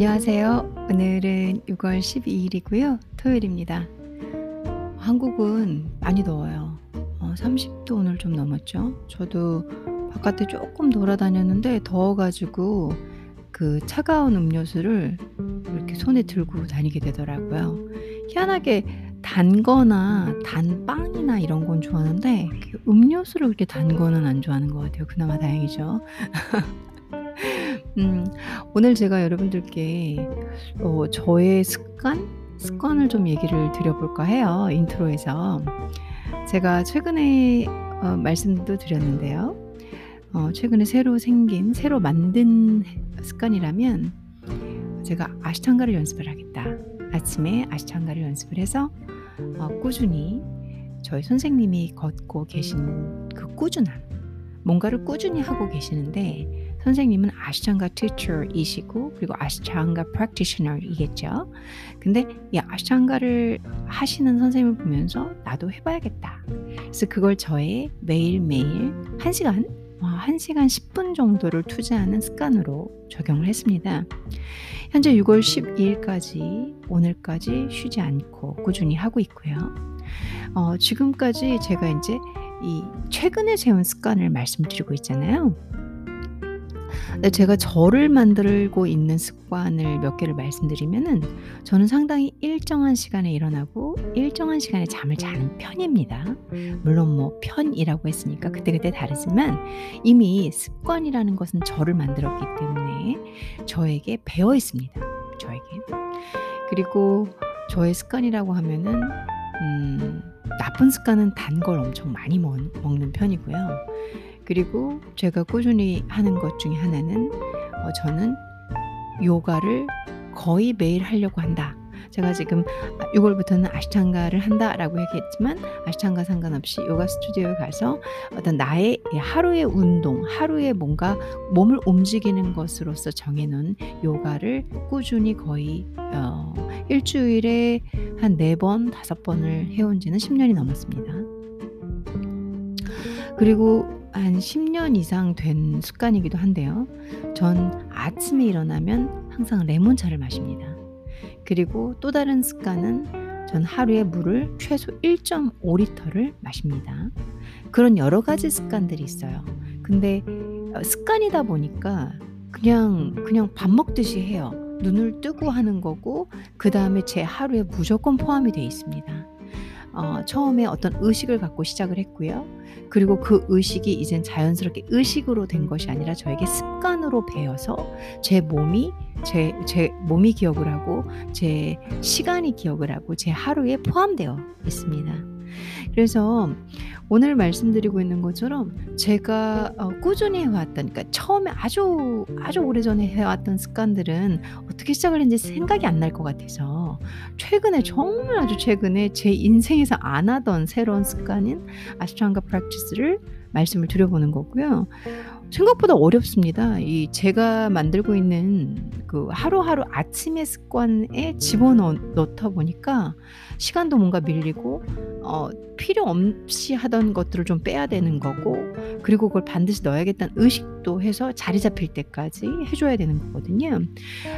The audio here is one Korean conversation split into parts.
안녕하세요. 오늘은 6월 12일이고요. 토요일입니다. 한국은 많이 더워요. 어, 30도 오늘 좀 넘었죠. 저도 바깥에 조금 돌아다녔는데 더워가지고 그 차가운 음료수를 이렇게 손에 들고 다니게 되더라고요. 희한하게 단 거나 단 빵이나 이런 건 좋아하는데 그 음료수를 그렇게 단 거는 안 좋아하는 것 같아요. 그나마 다행이죠. 음, 오늘 제가 여러분들께 어, 저의 습관? 습관을 좀 얘기를 드려볼까 해요. intro에서. 제가 최근에 어, 말씀도 드렸는데요. 어, 최근에 새로 생긴, 새로 만든 습관이라면 제가 Ashtanga를 연습을 하겠다. 아침에 Ashtanga를 연습을 해서 어, 꾸준히 저희 선생님이 걷고 계신 그 꾸준함, 뭔가를 꾸준히 하고 계시는데 선생님은 아시탄가 teacher이시고 그리고 아시탄가 practitioner이겠죠. 근데 이 아시탄가를 하시는 선생님을 보면서 나도 해봐야겠다. 그래서 그걸 저의 매일매일 1시간, 1시간 10분 정도를 투자하는 습관으로 적용을 했습니다. 현재 6월 12일까지 오늘까지 쉬지 않고 꾸준히 하고 있고요. 어, 지금까지 제가 이제 이 최근에 세운 습관을 말씀드리고 있잖아요. 네, 제가 저를 만들고 있는 습관을 몇 개를 말씀드리면은 저는 상당히 일정한 시간에 일어나고 일정한 시간에 잠을 자는 편입니다. 물론 뭐 편이라고 했으니까 그때그때 다르지만 이미 습관이라는 것은 저를 만들었기 때문에 저에게 배어 있습니다. 저에게. 그리고 저의 습관이라고 하면은 음, 나쁜 습관은 단 걸 엄청 많이 먹, 먹는 편이고요. 그리고 제가 꾸준히 하는 것 중에 하나는 어, 저는 요가를 거의 매일 하려고 한다. 제가 지금 6월부터는 아시탄가를 한다라고 얘기했지만 아시탄가 상관없이 요가 스튜디오에 가서 어떤 나의 하루의 운동, 하루의 뭔가 몸을 움직이는 것으로서 정해놓은 요가를 꾸준히 거의 어, 일주일에 한 네 번, 다섯 번을 해온 지는 10년이 넘었습니다. 그리고 한 10년 이상 된 습관이기도 한데요. 전 아침에 일어나면 항상 레몬차를 마십니다. 그리고 또 다른 습관은 전 하루에 물을 최소 1.5리터를 마십니다. 그런 여러 가지 습관들이 있어요. 근데 어, 습관이다 보니까 그냥 그냥 밥 먹듯이 해요. 눈을 뜨고 하는 거고 그 다음에 제 하루에 무조건 포함이 되어 있습니다. 어, 처음에 어떤 의식을 갖고 시작을 했고요. 그리고 그 의식이 이젠 자연스럽게 의식으로 된 것이 아니라 저에게 습관으로 배어서 제 몸이 제, 제 몸이 기억을 하고 제 시간이 기억을 하고 제 하루에 포함되어 있습니다. 그래서 오늘 말씀드리고 있는 것처럼 제가 어, 꾸준히 해왔던, 그러니까 처음에 아주 아주 오래전에 해왔던 습관들은 어떻게 시작을 했는지 생각이 안 날 것 같아서 최근에 정말 아주 최근에 제 인생에서 안 하던 새로운 습관인 아스트랑가 프랙티스를 말씀을 드려보는 거고요. 생각보다 어렵습니다. 이 제가 만들고 있는 그 하루하루 아침의 습관에 집어넣다 보니까 시간도 뭔가 밀리고 어, 필요 없이 하던 것들을 좀 빼야 되는 거고 그리고 그걸 반드시 넣어야겠다는 의식도 해서 자리 잡힐 때까지 해줘야 되는 거거든요.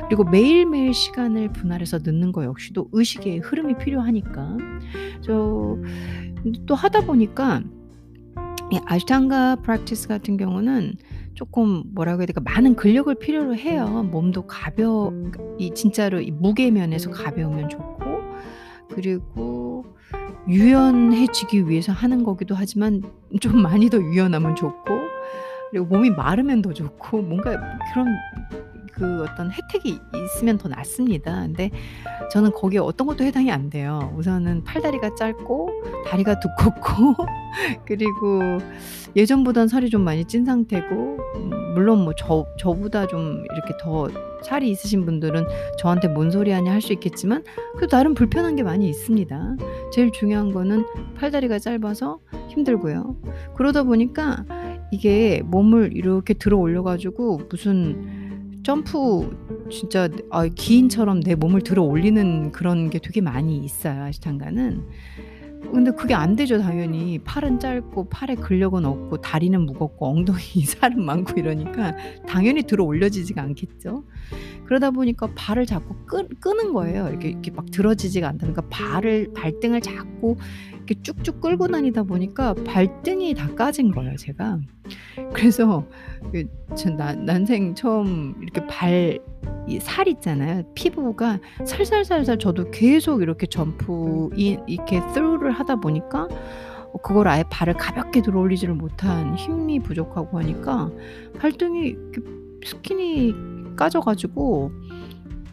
그리고 매일매일 시간을 분할해서 넣는 거 역시도 의식의 흐름이 필요하니까 저 또 하다 보니까 이 아시탄가 프랙티스 같은 경우는 조금 뭐라고 해야 될까 많은 근력을 필요로 해요. 몸도 가벼 이 진짜로 이 무게 면에서 가벼우면 좋고 그리고 유연해지기 위해서 하는 거기도 하지만 좀 많이 더 유연하면 좋고 그리고 몸이 마르면 더 좋고 뭔가 그런 그 어떤 혜택이 있으면 더 낫습니다. 근데 저는 거기에 어떤 것도 해당이 안 돼요. 우선은 팔다리가 짧고 다리가 두껍고 그리고 예전보단 살이 좀 많이 찐 상태고 음, 물론 뭐 저 저보다 좀 이렇게 더 살이 있으신 분들은 저한테 뭔 소리 하냐 할 수 있겠지만 그 나름 불편한 게 많이 있습니다. 제일 중요한 거는 팔다리가 짧아서 힘들고요. 그러다 보니까 이게 몸을 이렇게 들어 올려 가지고 무슨 점프 진짜 아 기인처럼 내 몸을 들어 올리는 그런 게 되게 많이 있어요 아시탄가는. 근데 그게 안 되죠 당연히. 팔은 짧고 팔에 근력은 없고 다리는 무겁고 엉덩이 살은 많고 이러니까 당연히 들어 올려지지가 않겠죠. 그러다 보니까 발을 자꾸 끄 끄는 거예요. 이렇게 이렇게 막 들어지지가 않다 보니까 발을 발등을 자꾸 이렇게 쭉쭉 끌고 다니다 보니까 발등이 다 까진 거예요 제가. 그래서 그전난 난생 처음 이렇게 발이살 있잖아요. 피부가 살살살살 저도 계속 이렇게 점프 이 이렇게 through를 하다 보니까 어 그걸 아예 발을 가볍게 들어 올리지를 못한 힘이 부족하고 하니까 발등이 skin이 까져 가지고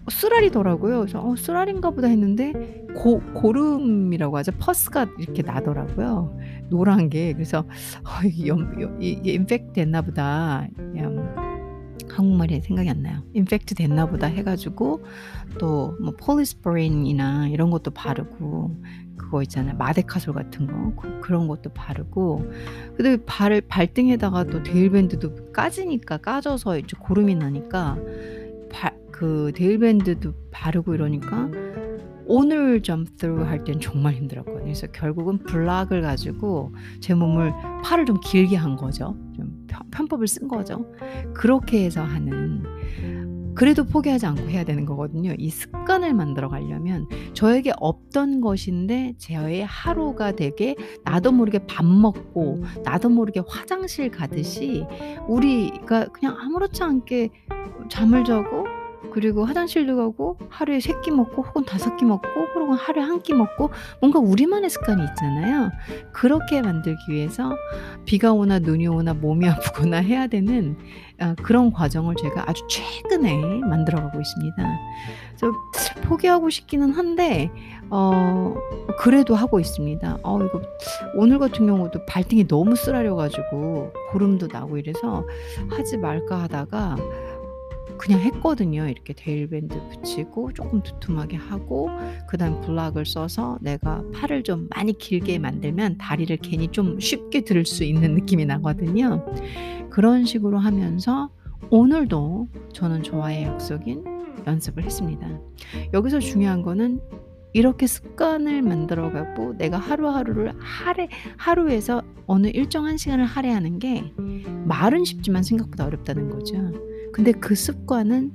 쓰라리더라고요. 그래서 '어 쓰라린가 보다.' 했는데 고 고름이라고 하죠. pus가 이렇게 나더라고요, 노란 게. 그래서 '아 이게 이게 infect 됐나 보다.' 한국말이 생각이 안 나요. 'infect 됐나 보다.' 해 가지고 또 뭐 Polysporin이나 이런 것도 바르고 그거 있잖아요. 마데카솔 같은 거그 그런 것도 바르고 근데 발을 발등에다가 또 데일밴드도 까지니까 까져서 이제 고름이 나니까 발 그 데일밴드도 바르고 이러니까 오늘 점프 through 할땐 정말 힘들었거든요. 그래서 결국은 블락을 가지고 제 몸을 팔을 좀 길게 한 거죠. 좀편 편법을 쓴 거죠. 그렇게 해서 하는 그래도 포기하지 않고 해야 되는 거거든요. 이 습관을 만들어 가려면 저에게 없던 것인데 저의 하루가 되게 나도 모르게 밥 먹고 나도 모르게 화장실 가듯이 우리가 그냥 아무렇지 않게 잠을 자고 그리고 화장실도 가고 하루에 3끼 먹고 혹은 5끼 먹고 혹은 하루에 1끼 먹고 뭔가 우리만의 습관이 있잖아요. 그렇게 만들기 위해서 비가 오나 눈이 오나 몸이 아프거나 해야 되는 어 그런 과정을 제가 아주 최근에 만들어 가고 있습니다. 그래서 포기하고 싶기는 한데 어 그래도 하고 있습니다. 어 이거 오늘 같은 경우도 발등이 너무 쓰라려 가지고 고름도 나고 이래서 '하지 말까.' 하다가 그냥 했거든요. 이렇게 데일밴드 붙이고 쪼끔 두툼하게 하고 그다음에 블락을 써서 내가 팔을 좀 많이 길게 만들면 다리를 괜히 좀 쉽게 들 수 있는 느낌이 나거든요. 그런 식으로 하면서 오늘도 저는 저와의 약속인 연습을 했습니다. 여기서 중요한 거는 이렇게 습관을 만들어 갖고 내가 하루하루를 할애 하루에서 어느 일정한 시간을 할애하는 게 말은 쉽지만 생각보다 어렵다는 거죠. 근데 그 습관은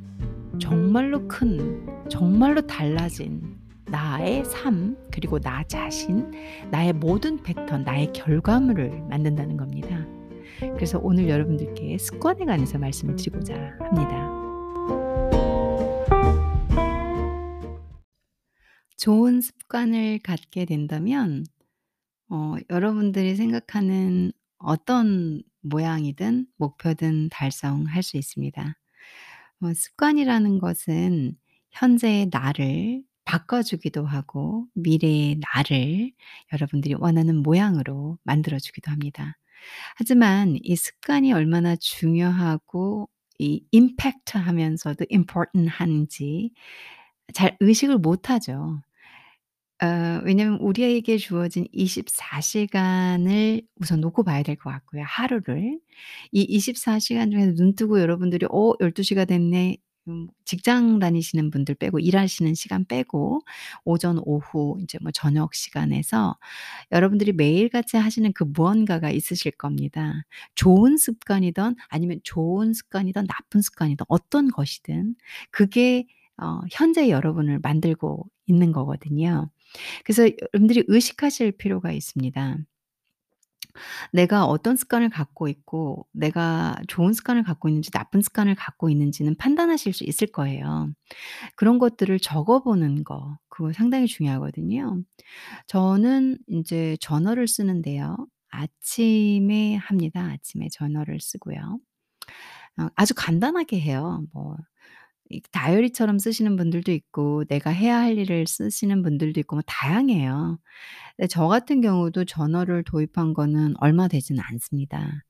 정말로 큰 정말로 달라진 나의 삶 그리고 나 자신, 나의 모든 패턴, 나의 결과물을 만든다는 겁니다. 그래서 오늘 여러분들께 습관에 관해서 말씀을 드리고자 합니다. 좋은 습관을 갖게 된다면 어 여러분들이 생각하는 어떤 모양이든 목표든 달성할 수 있습니다. 어 습관이라는 것은 현재의 나를 바꿔 주기도 하고 미래의 나를 여러분들이 원하는 모양으로 만들어 주기도 합니다. 하지만 이 습관이 얼마나 중요하고 이 임팩트 하면서도 important 한지 잘 의식을 못하죠. 어 왜냐면 우리에게 주어진 24 시간을 우선 놓고 봐야 될 것 같고요 하루를. 이 24 시간 중에서 눈 뜨고 여러분들이 '어 12 시가 됐네.' 음 직장 다니시는 분들 빼고 일하시는 시간 빼고 오전, 오후 인제 뭐 저녁 시간에서 여러분들이 매일같이 하시는 그 무언가가 있으실 겁니다. 좋은 습관이든 아니면 좋은 습관이든 나쁜 습관이든 어떤 것이든 그게 어 현재 여러분을 만들고 있는 거거든요. 그래서 여러분들이 의식하실 필요가 있습니다. 내가 어떤 습관을 갖고 있고 내가 좋은 습관을 갖고 있는지 나쁜 습관을 갖고 있는지는 판단하실 수 있을 거예요. 그런 것들을 적어 보는 거 그거 상당히 중요하거든요. 저는 인제 저널을 쓰는데요. 아침에 합니다. 아침에 저널을 쓰고요. 어 아주 간단하게 해요. 뭐이 다이어리처럼 쓰시는 분들도 있고 내가 해야 할 일을 쓰시는 분들도 있고 뭐 다양해요. 근데 저 같은 경우도 저널을 도입한 거는 얼마 되지는 않습니다.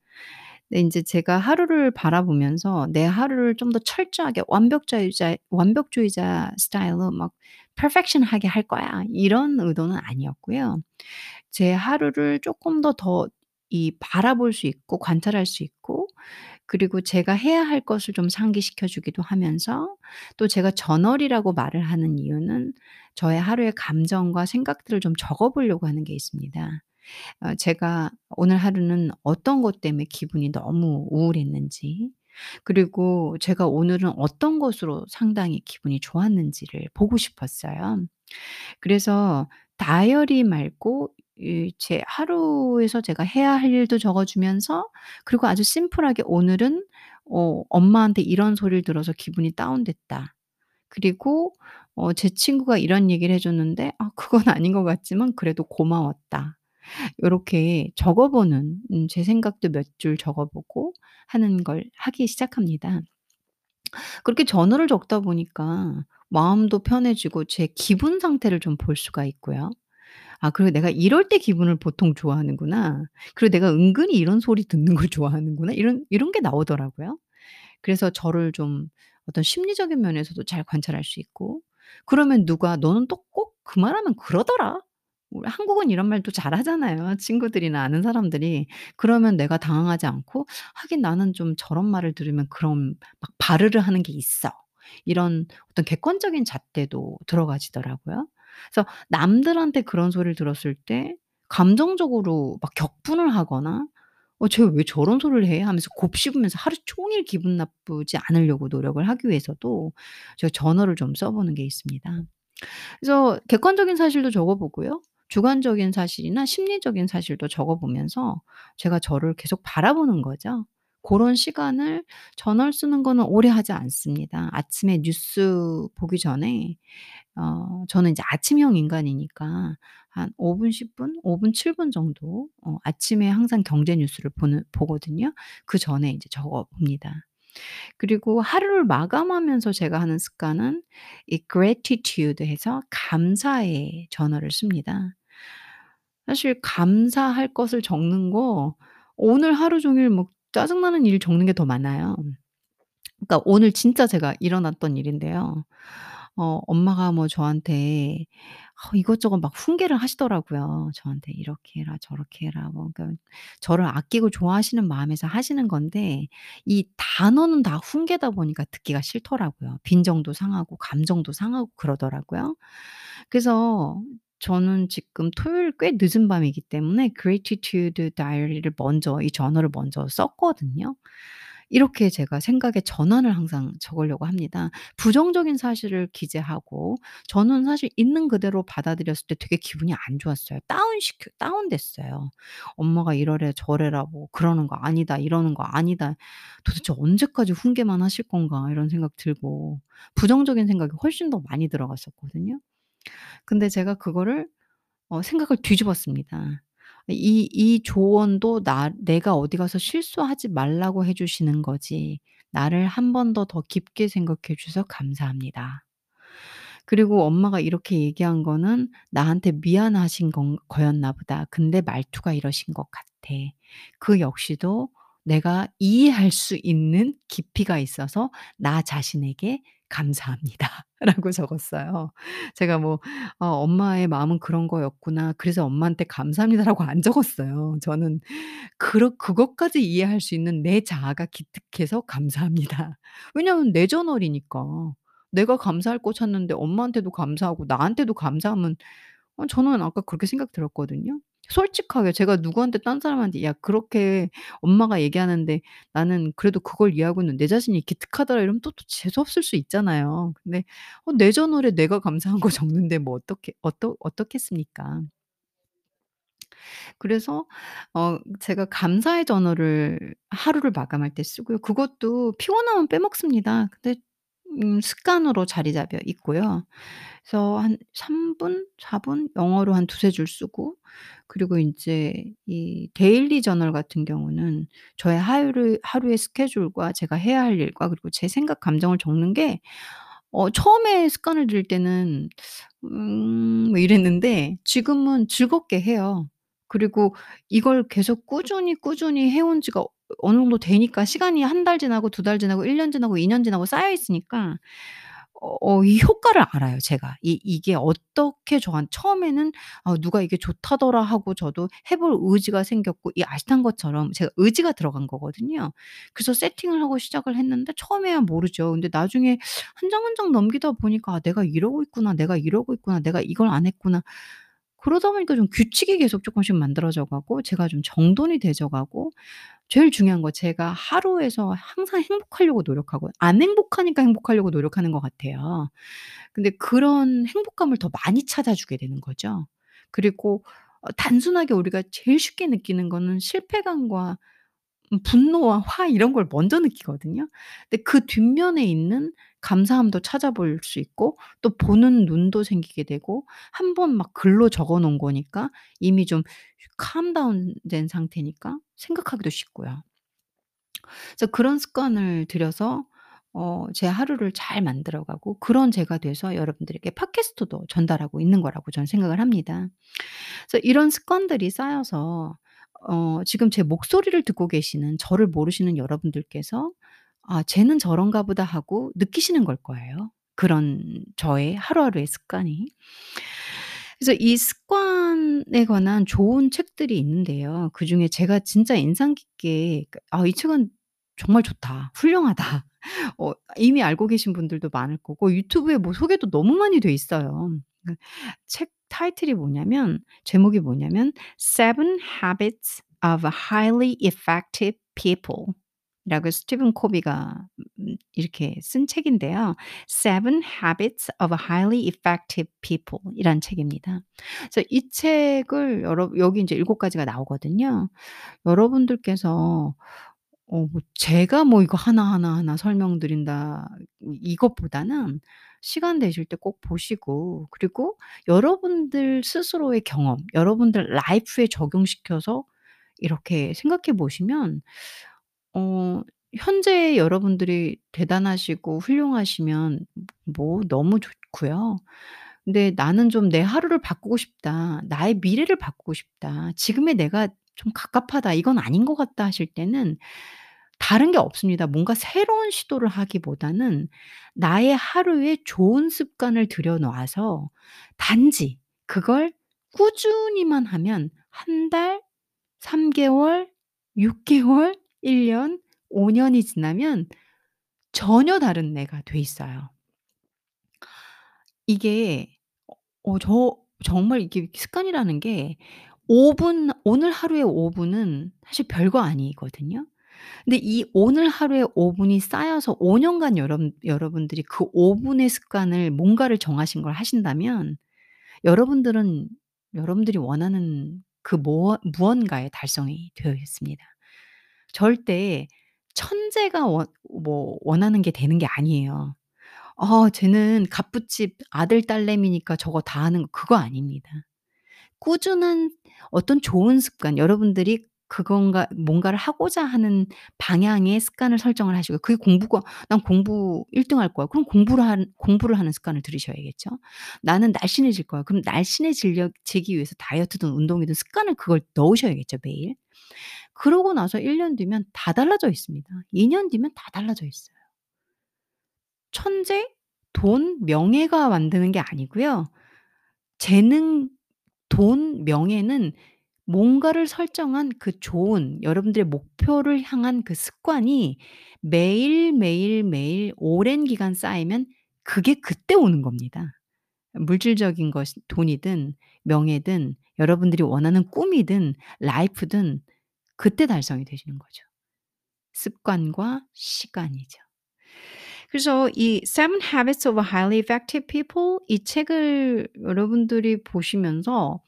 근데 인제 제가 하루를 바라보면서 '내 하루를 좀 더 철저하게 완벽자유자 완벽주의자 스타일로 막 perfection하게 할 거야.' 이런 의도는 아니었고요. 제 하루를 쪼끔 더 더 이 바라볼 수 있고 관찰할 수 있고 그리고 제가 해야 할 것을 좀 상기시켜 주기도 하면서 또 제가 저널이라고 말을 하는 이유는 저의 하루의 감정과 생각들을 좀 적어 보려고 하는 게 있습니다. 어 제가 오늘 하루는 어떤 것 때문에 기분이 너무 우울했는지 그리고 제가 오늘은 어떤 것으로 상당히 기분이 좋았는지를 보고 싶었어요. 그래서 다이어리 말고 이 제 하루에서 제가 해야 할 일도 적어 주면서 그리고 아주 심플하게 오늘은 어 엄마한테 이런 소리를 들어서 기분이 다운됐다. 그리고 어 제 친구가 이런 얘기를 해 줬는데 아 그건 아닌 것 같지만 그래도 고마웠다. 요렇게 적어 보는 음 제 생각도 몇 줄 적어 보고 하는 걸 하기 시작합니다. 그렇게 저널을 적다 보니까 마음도 편해지고 제 기분 상태를 좀 볼 수가 있고요. ' 아 그리고 내가 이럴 때 기분을 보통 좋아하는구나. 그리고 내가 은근히 이런 소리 듣는 걸 좋아하는구나.' 이런 이런 게 나오더라고요. 그래서 저를 좀 어떤 심리적인 면에서도 잘 관찰할 수 있고 그러면 누가 "너는 또 꼭 그 말하면 그러더라." 우리 한국은 이런 말도 잘하잖아요, 친구들이나 아는 사람들이. 그러면 내가 당황하지 않고 '하긴 나는 좀 저런 말을 들으면 그럼 막 발을을 하는 게 있어.' 이런 어떤 객관적인 잣대도 들어가지더라고요. 그래서 남들한테 그런 소리를 들었을 때 감정적으로 막 격분을 하거나 '어 쟤 왜 저런 소리를 해?' 하면서 곱씹으면서 하루 종일 기분 나쁘지 않으려고 노력을 하기 위해서도 제가 저널을 좀써 보는 게 있습니다. 그래서 객관적인 사실도 적어 보고요. 주관적인 사실이나 심리적인 사실도 적어 보면서 제가 저를 계속 바라보는 거죠. 고런 시간을 저널 쓰는 거는 오래 하지 않습니다. 아침에 뉴스 보기 전에 어 저는 이제 아침형 인간이니까 한 5 분, 10 분, 5 분, 7분 정도 어 아침에 항상 경제 뉴스를 보는 보거든요. 그 전에 이제 적어 봅니다. 그리고 하루를 마감하면서 제가 하는 습관은 이 gratitude 해서 감사의 저널을 씁니다. 사실 감사할 것을 적는 거 오늘 하루 종일 뭐 짜증나는 일 적는 게 더 많아요. 그러니까 오늘 진짜 제가 일어났던 일인데요. 어 엄마가 뭐 저한테 어 이것저것 막 훈계를 하시더라고요. 저한테 "이렇게 해라. 저렇게 해라." 뭐 그러니까 저를 아끼고 좋아하시는 마음에서 하시는 건데 이 단어는 다 훈계다 보니까 듣기가 싫더라고요. 빈정도 상하고 감정도 상하고 그러더라고요. 그래서 저는 지금 토요일 꽤 늦은 밤이기 때문에 gratitude diary를 먼저 이 저널을 먼저 썼거든요. 이렇게 제가 생각의 전환을 항상 적으려고 합니다. 부정적인 사실을 기재하고 저는 사실 있는 그대로 받아들였을 때 되게 기분이 안 좋았어요. 다운시켜 다운됐어요. 엄마가 이러래 저래라 뭐 그러는 거 아니다. 이러는 거 아니다. '도대체 언제까지 훈계만 하실 건가.' 이런 생각 들고 부정적인 생각이 훨씬 더 많이 들어갔었거든요. 근데 제가 그거를 어 생각을 뒤집었습니다. 이 이 조언도 나 내가 어디 가서 실수하지 말라고 해 주시는 거지 나를 한번더 더 깊게 생각해 주셔서 감사합니다. 그리고 엄마가 이렇게 얘기한 거는 나한테 미안하신 건 거였나 보다. 근데 말투가 이러신 것 같아. 그 역시도 내가 이해할 수 있는 깊이가 있어서 나 자신에게 감사합니다. 라고 적었어요. 제가 뭐 어 '엄마의 마음은 그런 거였구나. 그래서 엄마한테 감사합니다.'라고 안 적었어요. 저는 그렇 그것까지 이해할 수 있는 내 자아가 기특해서 감사합니다. 왜냐하면 내 저널이니까. 내가 감사할 거 찾는데 엄마한테도 감사하고 나한테도 감사하면 어 저는 아까 그렇게 생각 들었거든요. 솔직하게 제가 누구한테 딴 사람한테 "야 그렇게 엄마가 얘기하는데 나는 그래도 그걸 이해하고 있는 내 자신이 기특하더라." 이러면 또 또 재수 없을 수 있잖아요. 근데 어 내 저널에 내가 감사한 거 적는데 뭐 어떻게 어떠 어떻겠습니까. 그래서 어 제가 감사의 저널을 하루를 마감할 때 쓰고요. 그것도 피곤하면 빼먹습니다. 근데 음 습관으로 자리 잡혀 있고요. 그래서 한 3 분, 4 분 영어로 한 두세 줄 쓰고 그리고 인제 이 데일리 저널 같은 경우는 저의 하루의 하루의 스케줄과 제가 해야 할 일과 그리고 제 생각 감정을 적는 게 어 처음에 습관을 들일 때는 음 뭐 이랬는데 지금은 즐겁게 해요. 그리고 이걸 계속 꾸준히, 꾸준히 해 온 지가 어느 정도 되니까 시간이 한 달 지나고 두 달 지나고 1년 지나고 2년 지나고 쌓여 있으니까 어 이 효과를 알아요 제가. 이 이게 어떻게 저한 처음에는 '아 누가 이게 좋다더라.' 하고 저도 해볼 의지가 생겼고 이 아시탄 것처럼 제가 의지가 들어간 거거든요. 그래서 세팅을 하고 시작을 했는데 처음에야 모르죠. 근데 나중에 한 장 한 장 넘기다 보니까 '아 내가 이러고 있구나. 내가 이러고 있구나. 내가 이걸 안 했구나.' 그러다 보니까 좀 규칙이 계속 쪼끔씩 만들어져 가고 제가 좀 정돈이 되져 가고 제일 중요한 거 제가 하루에서 항상 행복하려고 노력하고 안 행복하니까 행복하려고 노력하는 것 같아요. 근데 그런 행복감을 더 많이 찾아주게 되는 거죠. 그리고 어 단순하게 우리가 제일 쉽게 느끼는 거는 실패감과 음 분노와 화 이런 걸 먼저 느끼거든요. 근데 그 뒷면에 있는 감사함도 찾아볼 수 있고 또 보는 눈도 생기게 되고 한 번 막 글로 적어 놓은 거니까 이미 좀 down 된 상태니까 생각하기도 쉽고요. 그래서 그런 습관을 들여서 어 제 하루를 잘 만들어 가고 그런 제가 돼서 여러분들에게 팟캐스트도 전달하고 있는 거라고 저는 생각을 합니다. 그래서 이런 습관들이 쌓여서 어 지금 제 목소리를 듣고 계시는 저를 모르시는 여러분들께서 ' 아 쟤는 저런가 보다.' 하고 느끼시는 걸 거예요 그런 저의 하루하루의 습관이. 그래서 이 습관에 관한 좋은 책들이 있는데요. 그중에 제가 진짜 인상 깊게 그 '아 이 책은 정말 좋다. 훌륭하다.' 어 이미 알고 계신 분들도 많을 거고 유튜브에 뭐 소개도 너무 많이 돼 있어요. 그 책 타이틀이 뭐냐면 제목이 뭐냐면 Seven Habits of Highly Effective People 라고 스티븐 코비가 음 이렇게 쓴 책인데요. Seven Habits of Highly Effective People 이란 책입니다. 그래서 이 책을 여러 여기 인제 7 가지가 나오거든요. 여러분들께서 어뭐 제가 뭐 이거 하나하나 하나 설명드린다 이 이것보다는 시간 되실 때 꼭 보시고 그리고 여러분들 스스로의 경험 여러분들 라이프에 적용시켜서 이렇게 생각해 보시면 어 현재 여러분들이 대단하시고 훌륭하시면 뭐 너무 좋고요. 근데 '나는 좀 내 하루를 바꾸고 싶다. 나의 미래를 바꾸고 싶다. 지금의 내가 좀 갑갑하다. 이건 아닌 것 같다.' 하실 때는 다른 게 없습니다. 뭔가 새로운 시도를 하기보다는 나의 하루에 좋은 습관을 들여 놓아서 단지 그걸 꾸준히만 하면 1 달, 3 개월, 6 개월, 1 년, 5 년이 지나면 전혀 다른 내가 돼 있어요. 이게 어 저 정말 이게 습관이라는 게 5분 오늘 하루에 5 분은 사실 별거 아니거든요. 근데 이 오늘 하루에 5 분이 쌓여서 5 년간 여러분 여러분들이 그 5 분의 습관을 뭔가를 정하신 걸 하신다면 여러분들은 여러분들이 원하는 그 뭐 무언가에 달성이 되어 있습니다. 절대 천재가 원 뭐 원하는 게 되는 게 아니에요. '아 쟤는 갑부집 아들 딸내미니까 저거 다 하는 거.' 그거 아닙니다. 꾸준한 어떤 좋은 습관 여러분들이 그건가 뭔가를 하고자 하는 방향의 습관을 설정을 하시고 그게 공부가 '난 공부 1 등 할 거야.' 그럼 공부를 한 공부를 하는 습관을 들이셔야겠죠. '나는 날씬해질 거야.' 그럼 날씬해지려 지기 위해서 다이어트든 운동이든 습관을 그걸 넣으셔야겠죠 매일. 그러고 나서 1년 뒤면 다 달라져 있습니다. 2년 뒤면 다 달라져 있어요. 천재, 돈, 명예가 만드는 게 아니고요. 재능, 돈, 명예는 뭔가를 설정한 그 좋은 여러분들의 목표를 향한 그 습관이 매일, 매일, 매일 오랜 기간 쌓이면 그게 그때 오는 겁니다. 물질적인 것이 돈이든 명예든 여러분들이 원하는 꿈이든 라이프든 그때 달성이 되시는 거죠. 습관과 시간이죠. 그래서 이 Seven Habits of Highly Effective People 이 책을 여러분들이 보시면서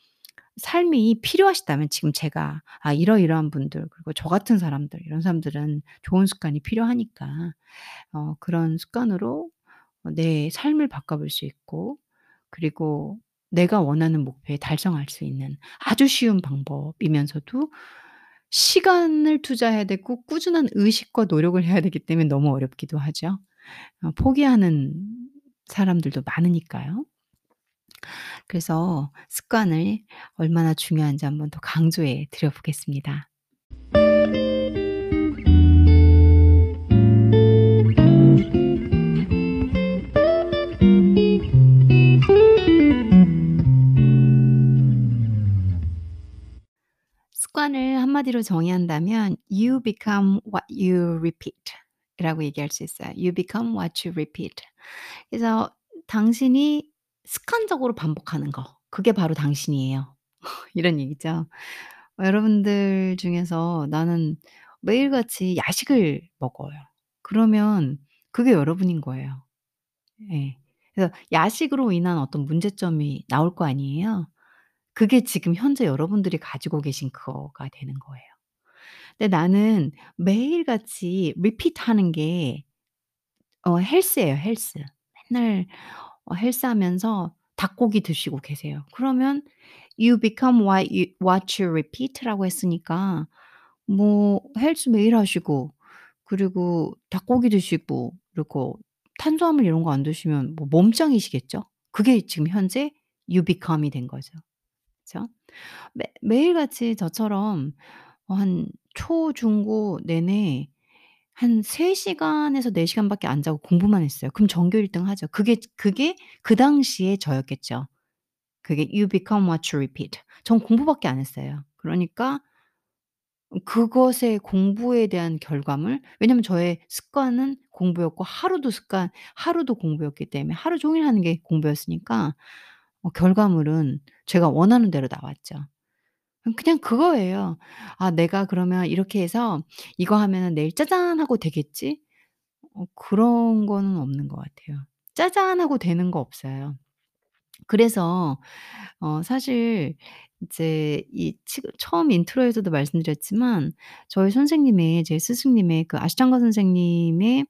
삶이 필요하시다면 지금 제가 아 이러이러한 분들 그리고 저 같은 사람들 이런 사람들은 좋은 습관이 필요하니까 어 그런 습관으로 어내 삶을 바꿔볼 수 있고 그리고 내가 원하는 목표에 달성할 수 있는 아주 쉬운 방법이면서도 시간을 투자해야 되고 꾸준한 의식과 노력을 해야 되기 때문에 너무 어렵기도 하죠. 어 포기하는 사람들도 많으니까요. 그래서 습관을 얼마나 중요한지 한번 더 강조해 드려 보겠습니다. 한마디로 정의한다면 "You become what you repeat." 이라고 얘기할 수 있어요. "You become what you repeat." 그래서 당신이 습관적으로 반복하는 거 그게 바로 당신이에요. 이런 얘기죠. 어 여러분들 중에서 나는 매일같이 야식을 먹어요. 그러면 그게 여러분인 거예요. 예. 그래서 야식으로 인한 어떤 문제점이 나올 거 아니에요. 그게 지금 현재 여러분들이 가지고 계신 그거가 되는 거예요. 근데 나는 매일같이 리피트하는 게 어 헬스예요, 헬스. 맨날 어 헬스 하면서 닭고기 드시고 계세요. 그러면 "You become what you what you repeat."라고 했으니까 뭐 헬스 매일 하시고 그리고 닭고기 드시고 그리고 탄수화물 이런 거 안 드시면 뭐 몸짱이시겠죠? 그게 지금 현재 you become이 된 거죠. 그쵸? 매 매일같이 저처럼 어 한 초, 중, 고 내내 한 3 시간에서 4 시간밖에 안 자고 공부만 했어요. 그럼 전교 1 등 하죠. 그게 그게 그 당시에 저였겠죠. 그게 you become what you repeat. 전 공부밖에 안 했어요. 그러니까 어 그것의 공부에 대한 결과물 왜냐면 저의 습관은 공부였고 하루도 습관 하루도 공부였기 때문에 하루 종일 하는 게 공부였으니까 어 결과물은 제가 원하는 대로 나왔죠. 음 그냥 그거예요. '아 내가 그러면 이렇게 해서 이거 하면은 내일 짜잔 하고 되겠지?' 어 그런 거는 없는 것 같아요. 짜잔 하고 되는 거 없어요. 그래서 어 사실 이제 이 처음 intro에서도 말씀드렸지만 저희 선생님의 제 스승님의 그 Ashtanga 선생님의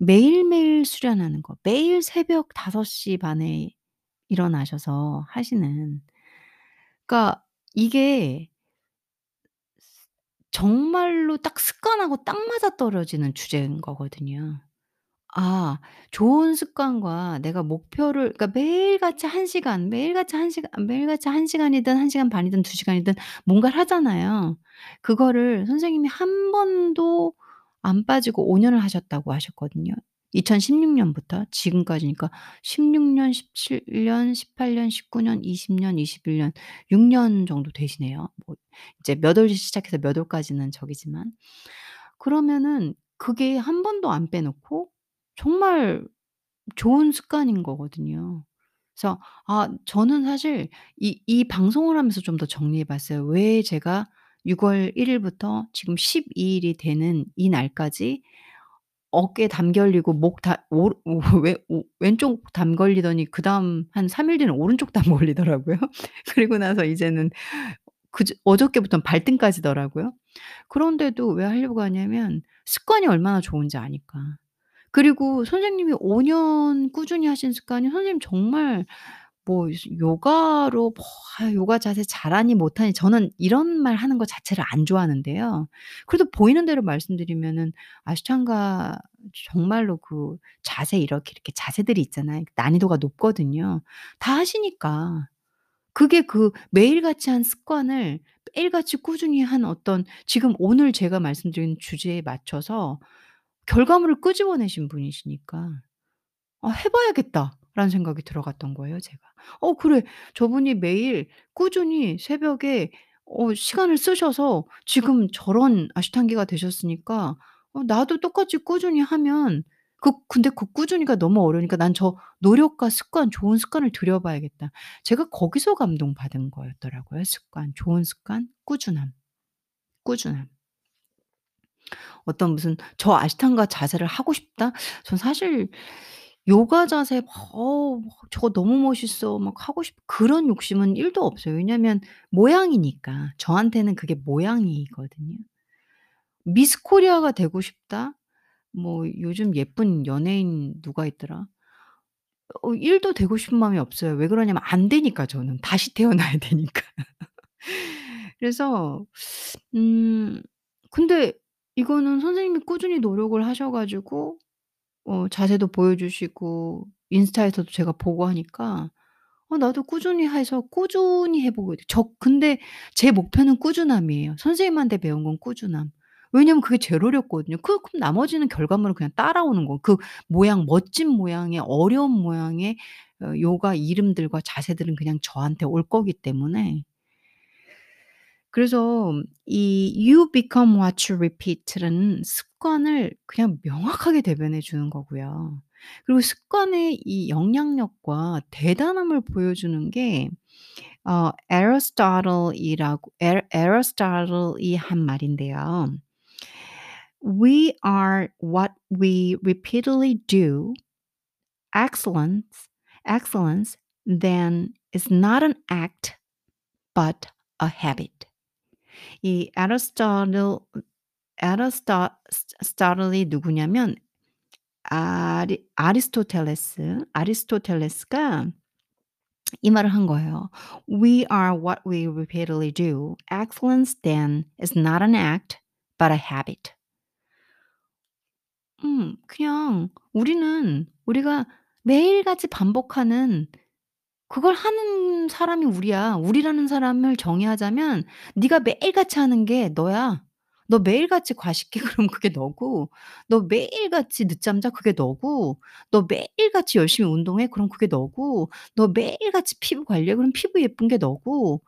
매일매일 수련하는 거 매일 새벽 5:30에 일어나셔서 하시는 그러니까 이게 정말로 딱 습관하고 딱 맞아떨어지는 주제인 거거든요. 아 좋은 습관과 내가 목표를 그러니까 매일같이 1 시간, 매일같이 1 시간 매일같이 1 시간이든 1 시간 반이든 2 시간이든 뭔가를 하잖아요. 그거를 선생님이 1 번도 안 빠지고 5 년을 하셨다고 하셨거든요. 2016 년부터 지금까지니까 16 년, 17 년, 18 년, 19 년, 20 년, 21년 6년 정도 되시네요. 뭐 이제 몇월 시작해서 몇 월까지는 저기지만. 그러면은 그게 1 번도 안 빼놓고 정말 좋은 습관인 거거든요. 그래서 아 저는 사실 이 이 방송을 하면서 좀 더 정리해 봤어요. 왜 제가 6월 1 일부터 지금 12 일이 되는 이 날까지 어깨 담 결리고 목 다 오르 오왼 오 왼쪽 담 걸리더니 그다음 한 3 일 뒤에는 오른쪽 담 걸리더라고요. 그리고 나서 이제는 그저 어저께부터는 발등까지더라고요. 그런데도 왜 하려고 하냐면 습관이 얼마나 좋은지 아니까. 그리고 선생님이 5 년 꾸준히 하신 습관이 선생님 정말 뭐 요가로 뭐아 요가 자세 잘하니 못하니 저는 이런 말 하는 거 자체를 안 좋아하는데요. 그래도 보이는 대로 말씀드리면은 아시탄가 정말로 그 자세 이렇게, 이렇게 자세들이 있잖아요. 난이도가 높거든요. 다 하시니까. 그게 그 매일같이 한 습관을 매일같이 꾸준히 한 어떤 지금 오늘 제가 말씀드린 주제에 맞춰서 결과물을 끄집어내신 분이시니까 '아 해 봐야겠다.' 라는 생각이 들어갔던 거예요 제가. '어 그래 저분이 매일 꾸준히 새벽에 어 시간을 쓰셔서 지금 저런 아시탄기가 되셨으니까 어 나도 똑같이 꾸준히 하면 그 근데 그 꾸준히가 너무 어려우니까 난 저 노력과 습관 좋은 습관을 들여 봐야겠다.' 제가 거기서 감동받은 거였더라고요. 습관, 좋은 습관, 꾸준함, 꾸준함. 어떤 무슨 '저 아시탄가 자세를 하고 싶다.' 전 사실 요가 자세 막어막 '저거 너무 멋있어.' 막 하고 싶 그런 욕심은 1 도 없어요. 왜냐면 모양이니까. 저한테는 그게 모양이거든요. '미스 코리아가 되고 싶다.' 뭐 요즘 예쁜 연예인 누가 있더라? 어 1 도 되고 싶은 마음이 없어요. 왜 그러냐면 안 되니까 저는. 다시 태어나야 되니까. 그래서 음 근데 이거는 선생님이 꾸준히 노력을 하셔 가지고 어 자세도 보여주시고 인스타에서도 제가 보고 하니까 어 나도 꾸준히 해서 꾸준히 해 보고 저 근데 제 목표는 꾸준함이에요. 선생님한테 배운 건 꾸준함. 왜냐면 그게 제일 어렵거든요. 그 그럼 나머지는 결과물은 그냥 따라오는 거. 그 모양 멋진 모양의 어려운 모양의 어 요가 이름들과 자세들은 그냥 저한테 올 거기 때문에 그래서 이 "You become what you repeat."라는 습관을 그냥 명확하게 대변해 주는 거고요. 그리고 습관의 이 영향력과 대단함을 보여주는 게어 Aristotle이라고 에 Aristotle이 한 말인데요. "We are what we repeatedly do. Excellence excellence then is not an act but a habit." 이 Aristo 스토틀이 누구냐면 아리 아리스토텔레스 아리스토텔레스가 이 말을 한 거예요. "We are what we repeatedly do. Excellence then is not an act but a habit." 음 그냥 우리는 우리가 매일같이 반복하는 그걸 하는 사람이 우리야. 우리라는 사람을 정의하자면 네가 매일같이 하는 게 너야. 너 매일같이 과식해? 그럼 그게 너고. 너 매일같이 늦잠 자? 그게 너고. 너 매일같이 열심히 운동해? 그럼 그게 너고. 너 매일같이 피부 관리해? 그럼 피부 예쁜 게 너고.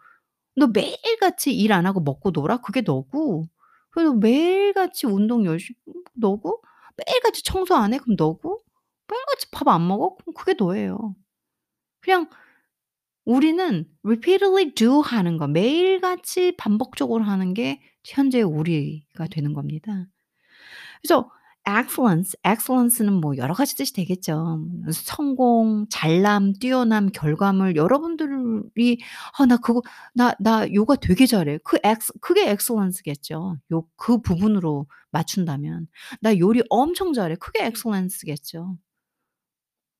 너 매일같이 일 안 하고 먹고 놀아? 그게 너고. 그리고 매일같이 운동 열심히 너고? 매일같이 청소 안 해? 그럼 너고? 매일같이 밥 안 먹어? 그럼 그게 너예요. 그냥 우리는 repeatedly do 하는 거 매일같이 반복적으로 하는 게 현재의 우리가 되는 겁니다. 그래서 excellence, excellence는 뭐 여러 가지 뜻이 되겠죠. 성공, 잘남, 뛰어남, 결과물 여러분들이 '아 나 그거 나 나 요가 되게 잘해.' 그 ex 그게 excellence겠죠. 요 그 부분으로 맞춘다면. '나 요리 엄청 잘해.' 그게 excellence겠죠.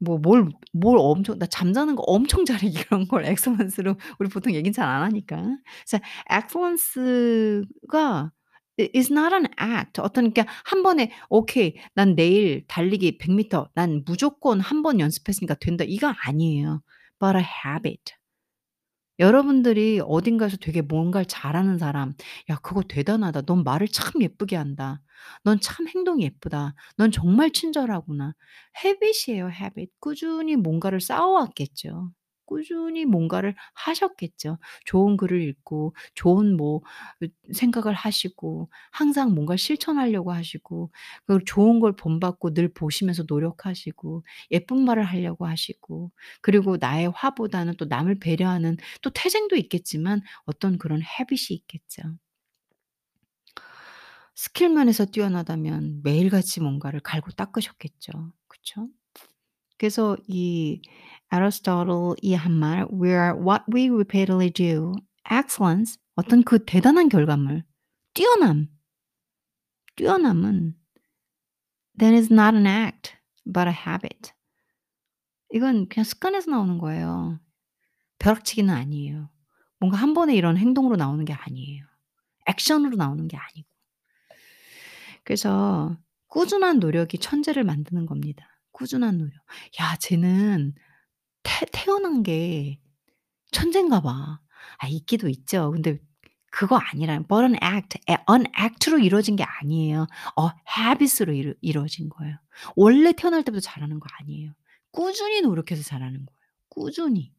뭐 뭘 뭘 엄청 '나 잠자는 거 엄청 잘해.' 이런 걸 excellence로 우리 보통 얘기는 잘안 하니까. 그래서 excellence가 is not an act. 어떤 그러니까 한 번에 '오케이. 난 내일 달리기 100 미터 난 무조건 한 번 연습했으니까 된다.' 이거 아니에요. but a habit. 여러분들이 어딘가에서 되게 뭔가를 잘하는 사람 '야 그거 대단하다. 넌 말을 참 예쁘게 한다. 넌 참 행동이 예쁘다. 넌 정말 친절하구나.' habit이에요 habit. 꾸준히 뭔가를 쌓아 왔겠죠. 꾸준히 뭔가를 하셨겠죠. 좋은 글을 읽고 좋은 뭐그 생각을 하시고 항상 뭔가를 실천하려고 하시고 그 좋은 걸 본받고 늘 보시면서 노력하시고 예쁜 말을 하려고 하시고 그리고 나의 화보다는 또 남을 배려하는 또 태생도 있겠지만 어떤 그런 habit이 있겠죠. 스킬 면에서 뛰어나다면 매일같이 뭔가를 갈고 닦으셨겠죠. 그쵸? 그래서 이 Aristotle이 한 말 "We are what we repeatedly do. Excellence" 어떤 그 대단한 결과물, 뛰어남 뛰어남은 "That is not an act but a habit." 이건 그냥 습관에서 나오는 거예요. 벼락치기는 아니에요. 뭔가 한 번에 이런 행동으로 나오는 게 아니에요. 액션으로 나오는 게 아니고. 그래서 꾸준한 노력이 천재를 만드는 겁니다. 꾸준한 노력. '야 쟤는 태 태어난 게 천재인가 봐.' 아 있기도 있죠. 근데 그거 아니라는 but an act, an act로 이루어진 게 아니에요. a habit으로 이루 이루어진 거예요. 원래 태어날 때부터 잘하는 거 아니에요. 꾸준히 노력해서 잘하는 거예요. 꾸준히.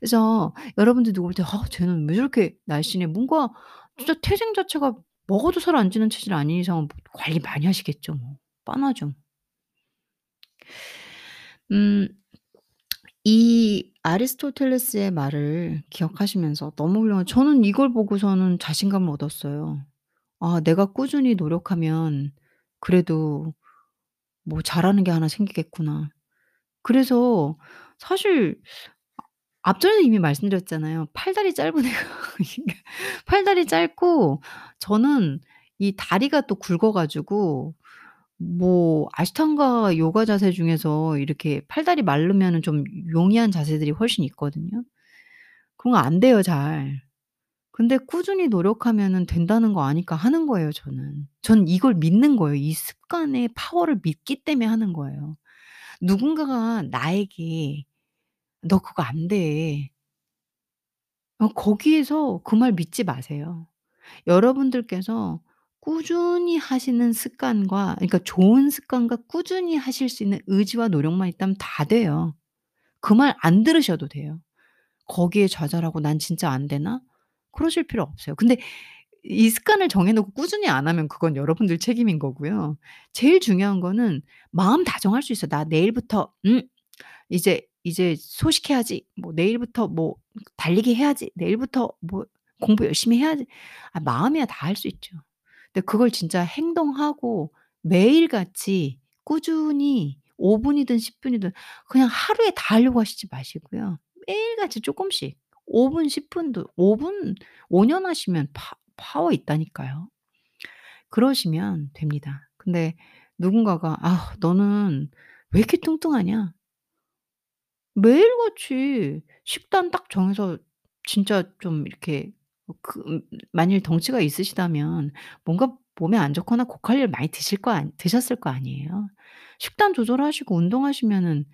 그래서 여러분들 누구 볼 때 '아 쟤는 왜 저렇게 날씬해?' 뭔가 진짜 태생 자체가 먹어도 살 안 찌는 체질 아닌 이상은 뭐 관리 많이 하시겠죠 뭐. 뻔하죠. 음. 이 아리스토텔레스의 말을 기억하시면서 너무 훌륭한 저는 이걸 보고서는 자신감을 얻었어요. '아 내가 꾸준히 노력하면 그래도 뭐 잘하는 게 하나 생기겠구나.' 그래서 사실 앞전에 이미 말씀드렸잖아요. 팔다리 짧은 애가 팔다리 짧고 저는 이 다리가 또 굵어 가지고 뭐 아시탄가 요가 자세 중에서 이렇게 팔다리 마르면은 좀 용이한 자세들이 훨씬 있거든요. 그런 거 안 돼요 잘. 근데 꾸준히 노력하면은 된다는 거 아니까 하는 거예요 저는. 전 이걸 믿는 거예요. 이 습관의 파워를 믿기 때문에 하는 거예요. 누군가가 나에게 "너 그거 안 돼." 어 거기에서 그 말 믿지 마세요. 여러분들께서 꾸준히 하시는 습관과 그러니까 좋은 습관과 꾸준히 하실 수 있는 의지와 노력만 있다면 다 돼요. 그 말 안 들으셔도 돼요. 거기에 좌절하고 '난 진짜 안 되나?' 그러실 필요 없어요. 근데 이 습관을 정해 놓고 꾸준히 안 하면 그건 여러분들 책임인 거고요. 제일 중요한 거는 마음 다정할 수 있어요. '나 내일부터 음 이제 이제 소식해야지. 뭐 내일부터 뭐 달리기 해야지. 내일부터 뭐 공부 열심히 해야지.' 아 마음이야 다 할 수 있죠. 근데 그걸 진짜 행동하고 매일같이 꾸준히 5 분이든 10 분이든 그냥 하루에 다 하려고 하시지 마시고요. 매일같이 쪼끔씩 5 분, 10 분도 5 분 5 년 하시면 파 파워 있다니까요. 그러시면 됩니다. 근데 누군가가 "아 너는 왜 이렇게 뚱뚱하냐?" 매일같이 식단 딱 정해서 진짜 좀 이렇게 어 그 음 만일 덩치가 있으시다면 뭔가 몸에 안 좋거나 고칼리를 많이 드실 거 아니 드셨을 거 아니에요. 식단 조절하시고 운동하시면은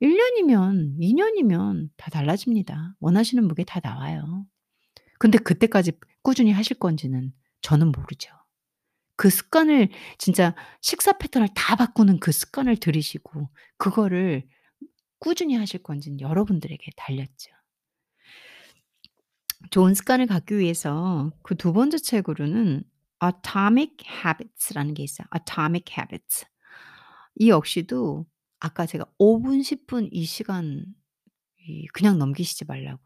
1 년이면 2 년이면 다 달라집니다. 원하시는 무게 다 나와요. 근데 그때까지 꾸준히 하실 건지는 저는 모르죠. 그 습관을 진짜 식사 패턴을 다 바꾸는 그 습관을 들이시고 그거를 꾸준히 하실 건지는 여러분들에게 달렸죠. 좋은 습관을 갖기 위해서 그두 번째 책으로는 Atomic Habits라는 게 있어요. Atomic Habits. 이 역시도 아까 제가 5 분, 10 분 이 시간 이 그냥 넘기시지 말라고.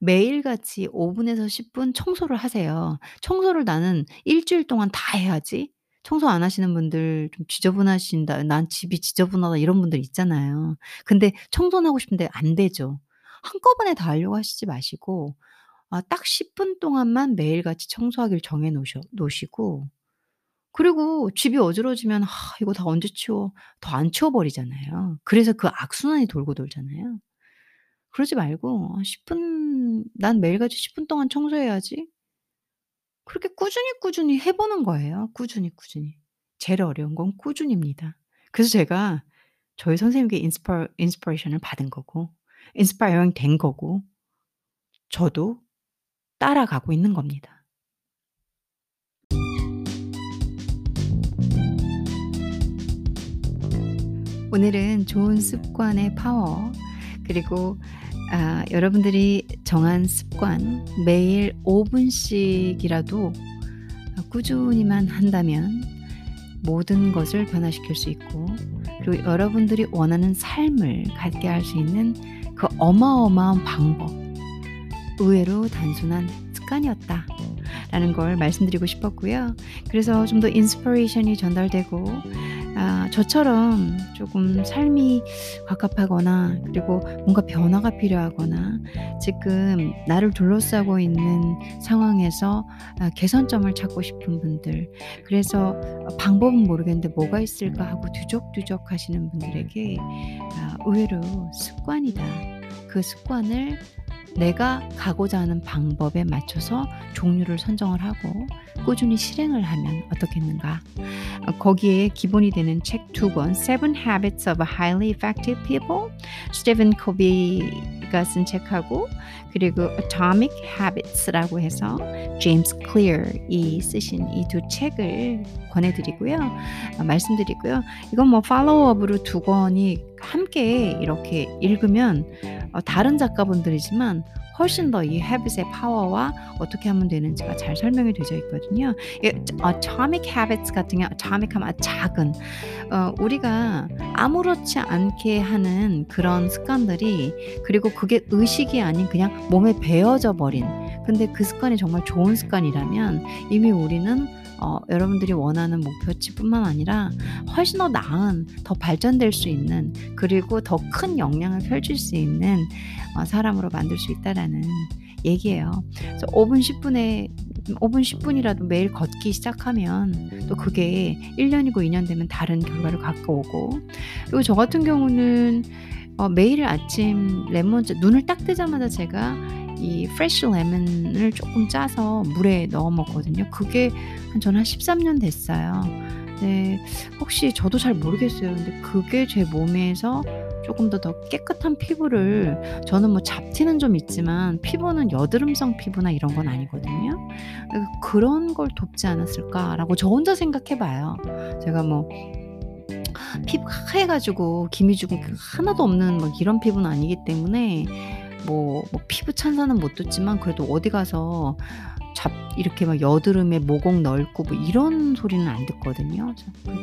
매일같이 5 분에서 10 분 청소를 하세요. 청소를 나는 일 주일 동안 다 해야지. 청소 안 하시는 분들 좀 지저분하신다. "난 집이 지저분하다." 이런 분들 있잖아요. 근데 청소는 하고 싶은데 안 되죠. 한꺼번에 다 하려고 하시지 마시고 아 딱 10 분 동안만 매일같이 청소하기를 정해 놓으셔 놓으시고 그리고 집이 어지러지면 '아 이거 다 언제 치워.' 더 안 치워 버리잖아요. 그래서 그 악순환이 돌고 돌잖아요. 그러지 말고 아 10 분 '난 매일같이 10 분 동안 청소해야지.' 그렇게 꾸준히, 꾸준히 해 보는 거예요. 꾸준히, 꾸준히. 제일 어려운 건 꾸준히입니다. 그래서 제가 저희 선생님께 inspi inspiration을 받은 거고 inspiring 된 거고 저도 따라가고 있는 겁니다. 오늘은 좋은 습관의 파워 그리고 아 여러분들이 정한 습관 매일 5 분씩이라도 아 꾸준히만 한다면 모든 것을 변화시킬 수 있고 그리고 여러분들이 원하는 삶을 갖게 할 수 있는 그 어마어마한 방법 의외로 단순한 습관이었다 라는 걸 말씀드리고 싶었고요. 그래서 좀 더 inspiration이 전달되고 아 저처럼 조금 삶이 갑갑하거나 그리고 뭔가 변화가 필요하거나 지금 나를 둘러싸고 있는 상황에서 아 개선점을 찾고 싶은 분들 그래서 어 방법은 모르겠는데 '뭐가 있을까?' 하고 뒤적뒤적 하시는 분들에게 아 의외로 습관이다. 그 습관을 내가 가고자 하는 방법에 맞춰서 종류를 선정을 하고 꾸준히 실행을 하면 어떻겠는가? 어, 거기에 기본이 되는 책 두 권, Seven Habits of Highly Effective People, 스티븐 코비가 쓴 책하고 그리고 Atomic Habits라고 해서 제임스 클리어이 쓰신 이 두 책을 권해드리고요. 어, 말씀드리고요. 이건 뭐 팔로우업으로 두 권이 함께 이렇게 읽으면 어, 다른 작가분들이지만 훨씬 더이 헤빗의 파워와 어떻게 하면 되는지가 잘 설명이 되어 있거든요. 이 Atomic Habits 같은 경우 Atomic 하면 작은 어 우리가 아무렇지 않게 하는 그런 습관들이 그리고 그게 의식이 아닌 그냥 몸에 배어져 버린 근데 그 습관이 정말 좋은 습관이라면 이미 우리는 어 여러분들이 원하는 목표치뿐만 아니라 훨씬 더 나은 더 발전될 수 있는 그리고 더큰 역량을 펼칠 수 있는 어 사람으로 만들 수 있다라는 얘기예요. 그래서 5분 10 분에 5분 10 분이라도 매일 걷기 시작하면 또 그게 1 년이고 2년 되면 다른 결과를 갖고 오고 그리고 저 같은 경우는 어 매일 아침 레몬즙 눈을 딱 뜨자마자 제가 이 프레쉬 레몬을 쪼끔 짜서 물에 넣어 먹거든요. 그게 한 저는 한 13년 됐어요. 네. 혹시 저도 잘 모르겠어요. 근데 그게 제 몸에서 쪼금 더 더 깨끗한 피부를 저는 뭐 잡티는 좀 있지만 피부는 여드름성 피부나 이런 건 아니거든요. 그 '그런 걸 돕지 않았을까?'라고 저 혼자 생각해 봐요. 제가 뭐 피부가 하얘 가지고 기미 주근깨가 하나도 없는 막 이런 피부는 아니기 때문에 뭐, 뭐 피부 천사는 못 듣지만 그래도 어디 가서 잡 이렇게 막 여드름에 모공 넓고 뭐 이런 소리는 안 듣거든요.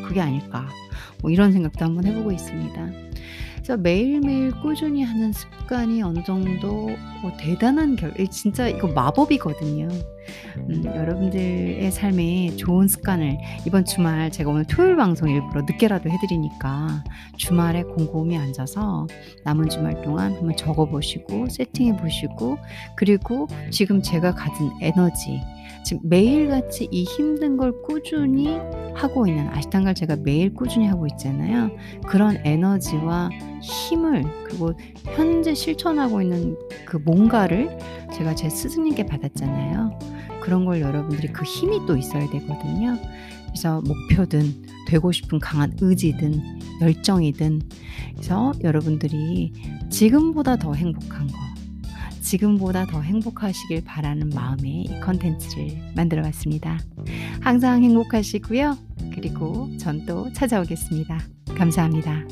그게 아닐까. 뭐 이런 생각도 한번 해보고 있습니다. 그래서 매일매일 꾸준히 하는 습관이 어느 정도 뭐 대단한 결, 진짜 이거 마법이거든요. 음, 여러분들의 삶에 좋은 습관을 이번 주말 제가 오늘 토요일 방송 일부러 늦게라도 해드리니까 주말에 곰곰이 앉아서 남은 주말 동안 한번 적어보시고 세팅해 보시고 그리고 지금 제가 가진 에너지 지금 매일같이 이 힘든 걸 꾸준히 하고 있는 아시탄갈 제가 매일 꾸준히 하고 있잖아요. 그런 에너지와 힘을 그리고 현재 실천하고 있는 그 뭔가를 제가 제 스승님께 받았잖아요. 그런 걸 여러분들이 그 힘이 또 있어야 되거든요. 그래서 목표든 되고 싶은 강한 의지든 열정이든 그래서 여러분들이 지금보다 더 행복한 거 지금보다 더 행복하시길 바라는 마음에 이 컨텐츠를 만들어 봤습니다. 항상 행복하시고요. 그리고 전 또 찾아오겠습니다. 감사합니다.